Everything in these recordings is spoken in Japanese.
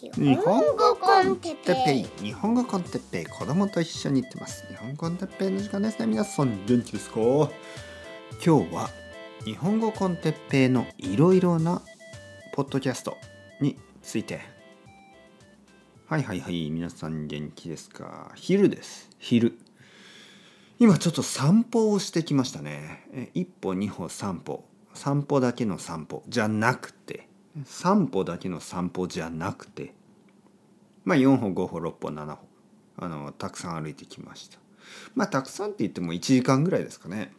日本語コンテッペイ。日本語コンテッペイ。子供と一緒に行ってます。日本語コンテッペイの時間ですね皆さん元気ですか？今日は日本語コンテッペイのいろいろなポッドキャストについて。はいはいはい。皆さん元気ですか？昼です。昼。今ちょっと散歩をしてきましたね。え一歩二歩三歩。散歩だけの散歩じゃなくて散歩だけの散歩じゃなくてまあ4歩5歩6歩7歩あのたくさん歩いてきました。まあたくさんって言っても1時間ぐらいですかね。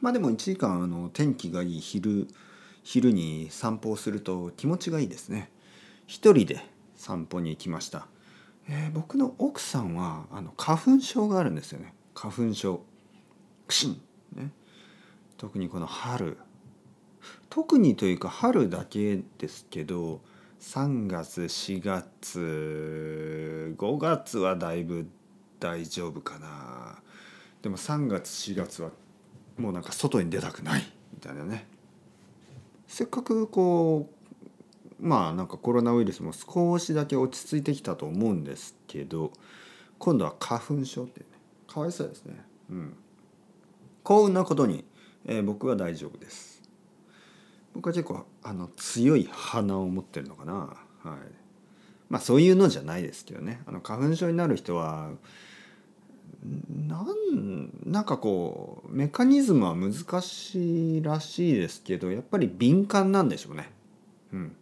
まあでも1時間あの天気がいい昼昼に散歩をすると気持ちがいいですね。一人で散歩に行きました、えー、僕の奥さんはあの花粉症があるんですよね。花粉症。クシン。ね。特にこの春。特にというか春だけですけど3月4月5月はだいぶ大丈夫かな。でも3月4月はもうなんか外に出たくないみたいなね。せっかくこうまあなんかコロナウイルスも少しだけ落ち着いてきたと思うんですけど今度は花粉症ってね。かわいそうですね。うん。幸運なことに、えー、僕は大丈夫です。僕は結構あの強い鼻を持ってるのかな。はい。まあそういうのじゃないですけどね。あの花粉症になる人はなんなんかこうメカニズムは難しいらしいですけどやっぱり敏感なんでしょうね。うん。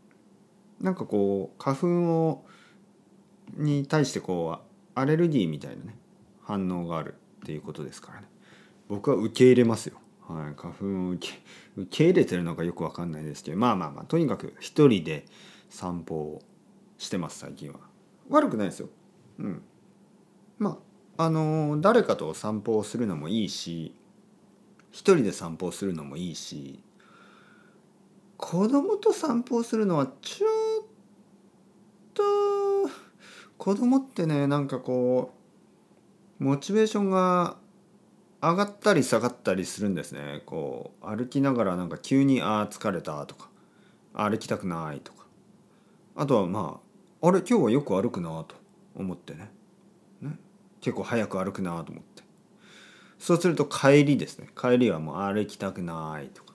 なんかこう花粉をに対してこうアレルギーみたいなね反応があるっていうことですからね。僕は受け入れますよ。はい、花粉を受け受け入れてるのかよく分かんないですけどまあまあまあとにかく一人で散歩をしてます最近は。悪くないですよ。うん。まああのー、誰かと散歩をするのもいいし一人で散歩をするのもいいし子供と散歩をするのはちょっと子供ってねなんかこうモチベーションが上がったり下がったりするんですね。こう歩きながらなんか急に「ああ疲れた」とか「歩きたくない」とか。あとはまああれ今日はよく歩くなと思ってね。ね。結構早く歩くなと思って。そうすると帰りですね。帰りはもう歩きたくないとか。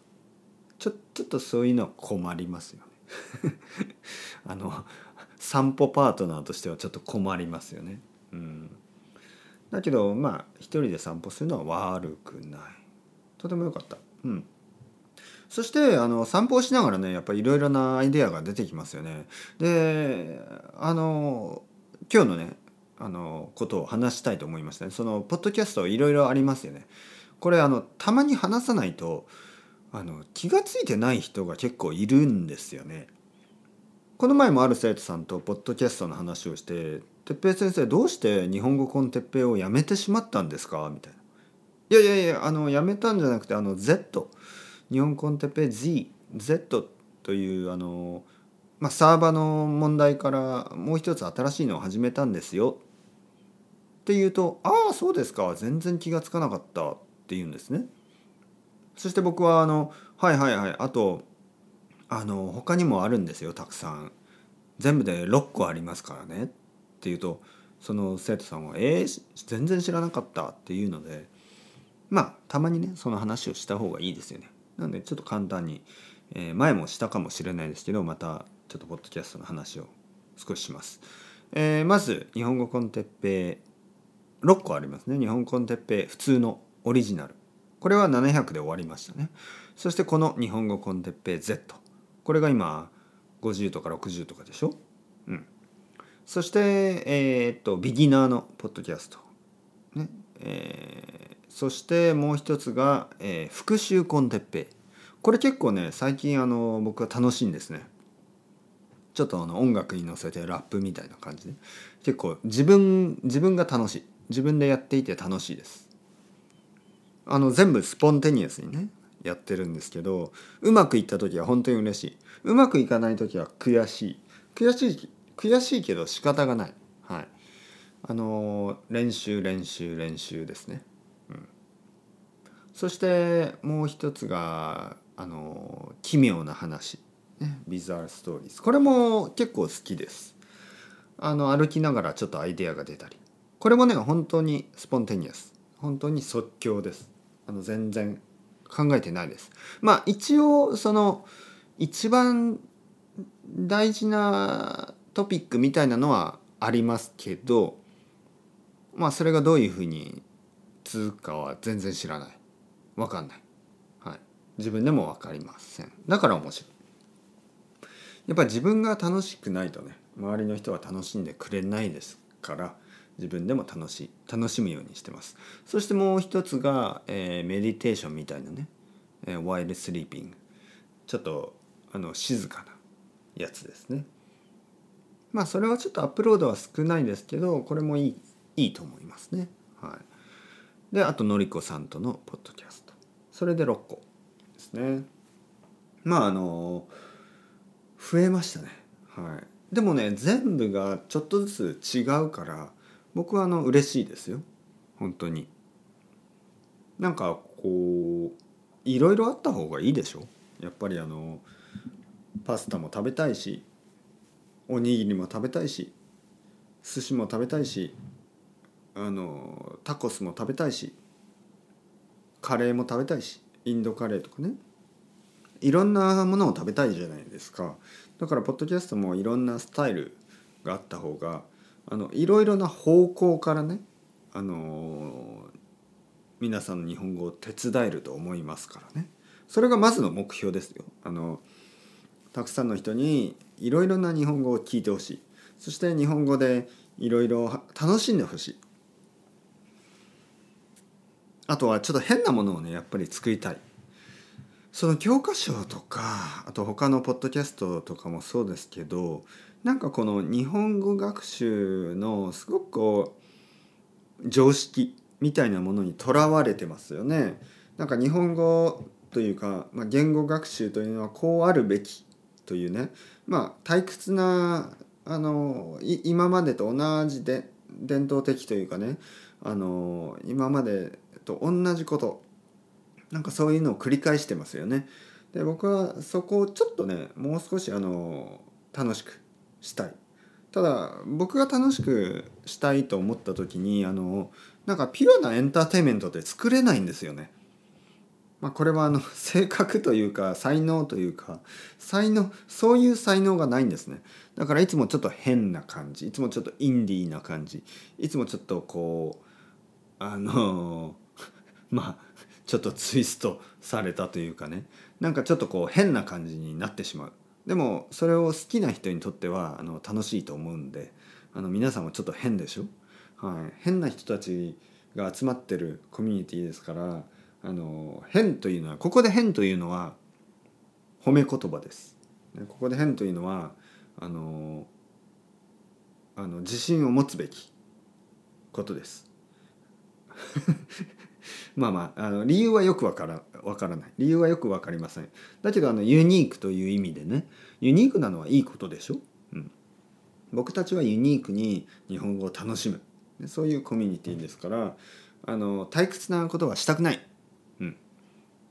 ちょちょっとそういうのは困りますよね。あの散歩パートナーとしてはちょっと困りますよね。うん。だけどまあ一人で散歩するのは悪くない。とても良かった。うん。そしてあの散歩をしながらねやっぱりいろいろなアイデアが出てきますよね。であの今日のねあのことを話したいと思いましたね。そのポッドキャストいろいろありますよね。これあのたまに話さないとあの気が付いてない人が結構いるんですよね。この前もある生徒さんとポッドキャストの話をして哲平先生どうして日本語コンテッペをやめてしまったんですか?」みたいな「いやいやいやあのやめたんじゃなくてあの Z 日本コンテッペ ZZ というあの、まあ、サーバーの問題からもう一つ新しいのを始めたんですよ」って言うと「ああそうですか。全然気が付かなかった」って言うんですね。そして僕はあの「はいはいはい。あとあの他にもあるんですよたくさん。全部で6個ありますからね」っていうとその生徒さんは「えー、全然知らなかった」っていうのでまあたまにねその話をした方がいいですよね。なのでちょっと簡単に、えー、前もしたかもしれないですけどまたちょっとポッドキャストの話を少しします。えー、まず日本語コンテッペイ6個ありますね。日本コンテッペイ普通のオリジナル。これは700で終わりましたね。そしてこの日本語コンテッペイ Z。これが今50とか60とかでしょ？そして、えー、っとビギナーのポッドキャスト、ね。えー、そしてもう一つが、えー、復習コンテッペこれ結構ね最近あの僕は楽しいんですね。ちょっとあの音楽に乗せてラップみたいな感じで。結構自分自分が楽しい。自分でやっていて楽しいです。あの全部スポンテニアスにねやってるんですけどうまくいった時は本当に嬉しい。うまくいかない時は悔しい。悔しい悔しいけど仕方がない。はい。あの練習練習練習ですね。うん。そしてもう一つがあの奇妙な話、ね、ビザールストーリーズ。これも結構好きです。あの歩きながらちょっとアイデアが出たりこれもね本当にスポンテニアス本当に即興ですあの全然考えてないですまあ一応その一番大事なトピックみたいなのはありますけどまあそれがどういうふうに続くかは全然知らない。分かんない、はい、自分でも分かりません。だから面白い。やっぱ自分が楽しくないとね周りの人は楽しんでくれないですから自分でも楽しい楽しむようにしてます。そしてもう一つが、えー、メディテーションみたいなね、えー、ワイルスリーピングちょっとあの静かなやつですね。まあそれはちょっとアップロードは少ないですけどこれもいいいいと思いますね。はい。であとのりこさんとのポッドキャスト。それで6個ですね。まああの増えましたね。はい。でもね全部がちょっとずつ違うから僕はあの嬉しいですよ。本当に。なんかこういろいろあった方がいいでしょ？やっぱりあのパスタも食べたいしおにぎりも食べたいし寿司も食べたいしあのタコスも食べたいしカレーも食べたいしインドカレーとかね。いろんなものを食べたいじゃないですか。だからポッドキャストもいろんなスタイルがあった方があのいろいろな方向からねあの皆さんの日本語を手伝えると思いますからね。それがまずの目標ですよ。あのたくさんの人にいろいろな日本語を聞いてほしい。そして日本語でいろいろ楽しんでほしい。あとはちょっと変なものをねやっぱり作りたい。その教科書とかあと他のポッドキャストとかもそうですけどなんかこの日本語学習のすごくこう常識みたいなものにとらわれてますよね。なんか日本語というか、まあ、言語学習というのはこうあるべきというねまあ退屈なあの今までと同じで伝統的というかねあの今までと同じことなんかそういうのを繰り返してますよね。で僕はそこをちょっとねもう少しあの楽しくしたい。ただ僕が楽しくしたいと思った時にあのなんかピュアなエンターテインメントって作れないんですよね。まあ、これはあの 性格というか才能というか才能そういう才能がないんですね。だからいつもちょっと変な感じいつもちょっとインディーな感じいつもちょっとこうあの まあちょっとツイストされたというかね。なんかちょっとこう変な感じになってしまう。でもそれを好きな人にとってはあの楽しいと思うんであの皆さんもちょっと変でしょ、はい、変な人たちが集まってるコミュニティですからあの変というのはここで変というのは褒め言葉です。ここで変というのはあのあの自信を持つべきことです。まあまああの理由はよくわからわからない。理由はよく分かりません。だけどあのユニークという意味でねユニークなのはいいことでしょ、うん、僕たちはユニークに日本語を楽しむ。そういうコミュニティですからあの退屈なことはしたくない、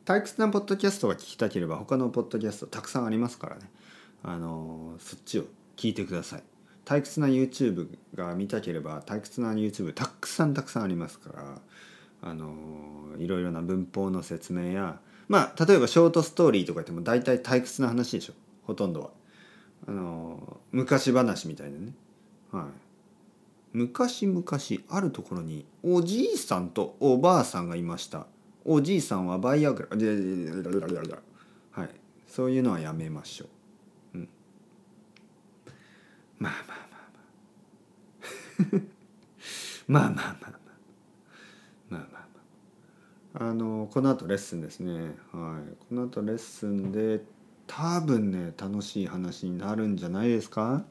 退屈なポッドキャストが聞きたければ他のポッドキャストたくさんありますからねあのそっちを聞いてください退屈な YouTube が見たければ退屈な YouTube たくさんたくさんありますからあのいろいろな文法の説明やまあ例えばショートストーリーとか言っても大体退屈な話でしょほとんどは。あの昔話みたいなね。はい、昔々あるところにおじいさんとおばあさんがいました。おじいさんはバイアグラはいそういうのはやめましょう、うん、まあまあまあまあまあまあまあまあまあまあまああのこの後レッスンですねはいこの後レッスンで多分ね楽しい話になるんじゃないですか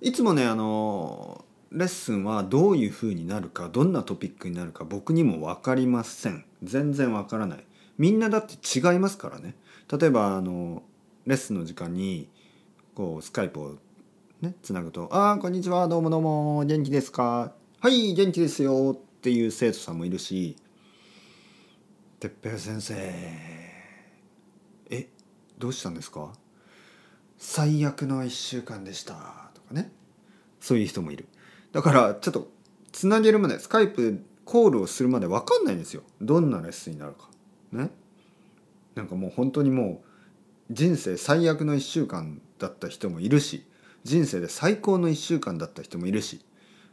いつもねあのレッスンはどういう風になるかどんなトピックになるか僕にも分かりません。全然分からない。みんなだって違いますからね。例えばあのレッスンの時間にこうスカイプをねつなぐと「ああこんにちはどうもどうも元気ですかはい元気ですよ」っていう生徒さんもいるし「哲平先生えどうしたんですか?」「最悪の1週間でした」とかかね。そういう人もいる。だからちょっとつなげるまでスカイプコールをするまで分かんないんですよ。どんなレッスンになるか。ね。なんかもう本当にもう人生最悪の1週間だった人もいるし人生で最高の1週間だった人もいるし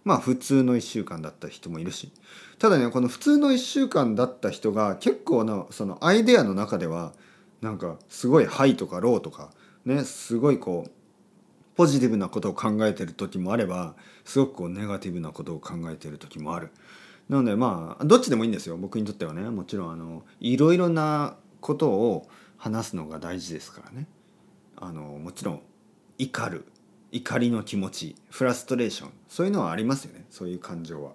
まあ普通の1週間だった人もいるし。ただねこの普通の1週間だった人が結構なそのアイデアの中ではなんかすごいハイとかローとかねすごいこうポジティブなことを考えてる時もあればすごくこうネガティブなことを考えてる時もある。なのでまあどっちでもいいんですよ僕にとってはねもちろんあのいろいろなことを話すのが大事ですからねあのもちろん怒る怒りの気持ちフラストレーションそういうのはありますよねそういう感情は。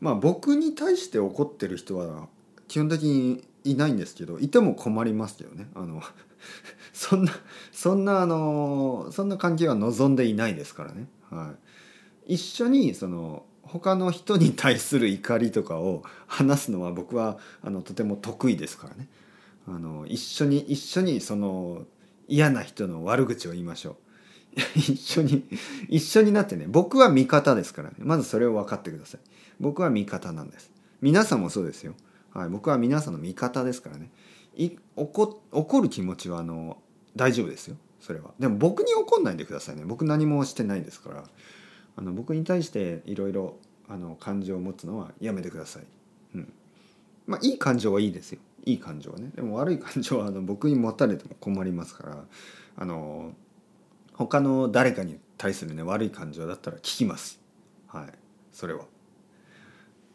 まあ僕に対して怒ってる人は基本的にいないんですけどいても困りますけどねあの そんなそんなあのそんな関係は望んでいないですからね。はい、一緒にその他の人に対する怒りとかを話すのは僕はあのとても得意ですからね。あの一緒に一緒にその嫌な人の悪口を言いましょう。一緒に一緒になってね僕は味方ですからね。まずそれを分かってください。僕は味方なんです。皆さんもそうですよ、はい、僕は皆さんの味方ですからね。怒怒る気持ちはあの大丈夫ですよ。それは。でも僕に怒んないでくださいね。僕何もしてないですから。あの僕に対していろいろ感情を持つのはやめてください、うん、まあいい感情はいいですよ。いい感情はね。でも悪い感情はあの僕に持たれても困りますから。あの他の誰かに対するね悪い感情だったら聞きます。はい。それは。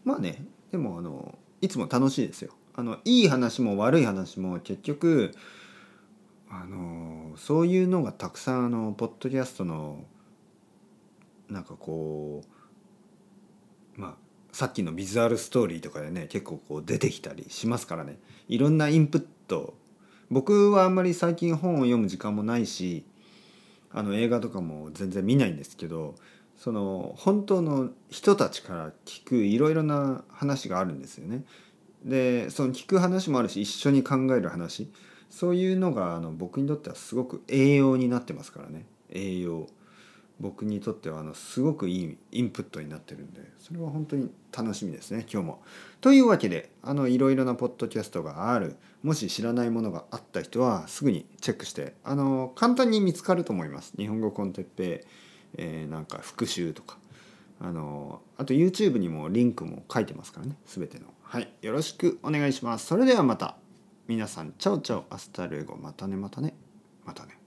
まあね。でもあのいつも楽しいですよ。あのいい話も悪い話も結局あのそういうのがたくさんあのポッドキャストのなんかこうまあさっきのビジュアルストーリーとかでね結構こう出てきたりしますからねいろんなインプット僕はあんまり最近本を読む時間もないしあの映画とかも全然見ないんですけどその本当の人たちから聞くいろいろな話があるんですよね。でその聞く話もあるし一緒に考える話そういうのがあの僕にとってはすごく栄養になってますからね栄養僕にとってはあのすごくいいインプットになってるんでそれは本当に楽しみですね今日も。というわけであのいろいろなポッドキャストがあるもし知らないものがあった人はすぐにチェックしてあの簡単に見つかると思います。日本語 con Teppei えー、なんか復習とかあのあと YouTube にもリンクも書いてますからね全ての。はいよろしくお願いします。それではまた皆さん ciao ciao hasta luego またねまたねまたね。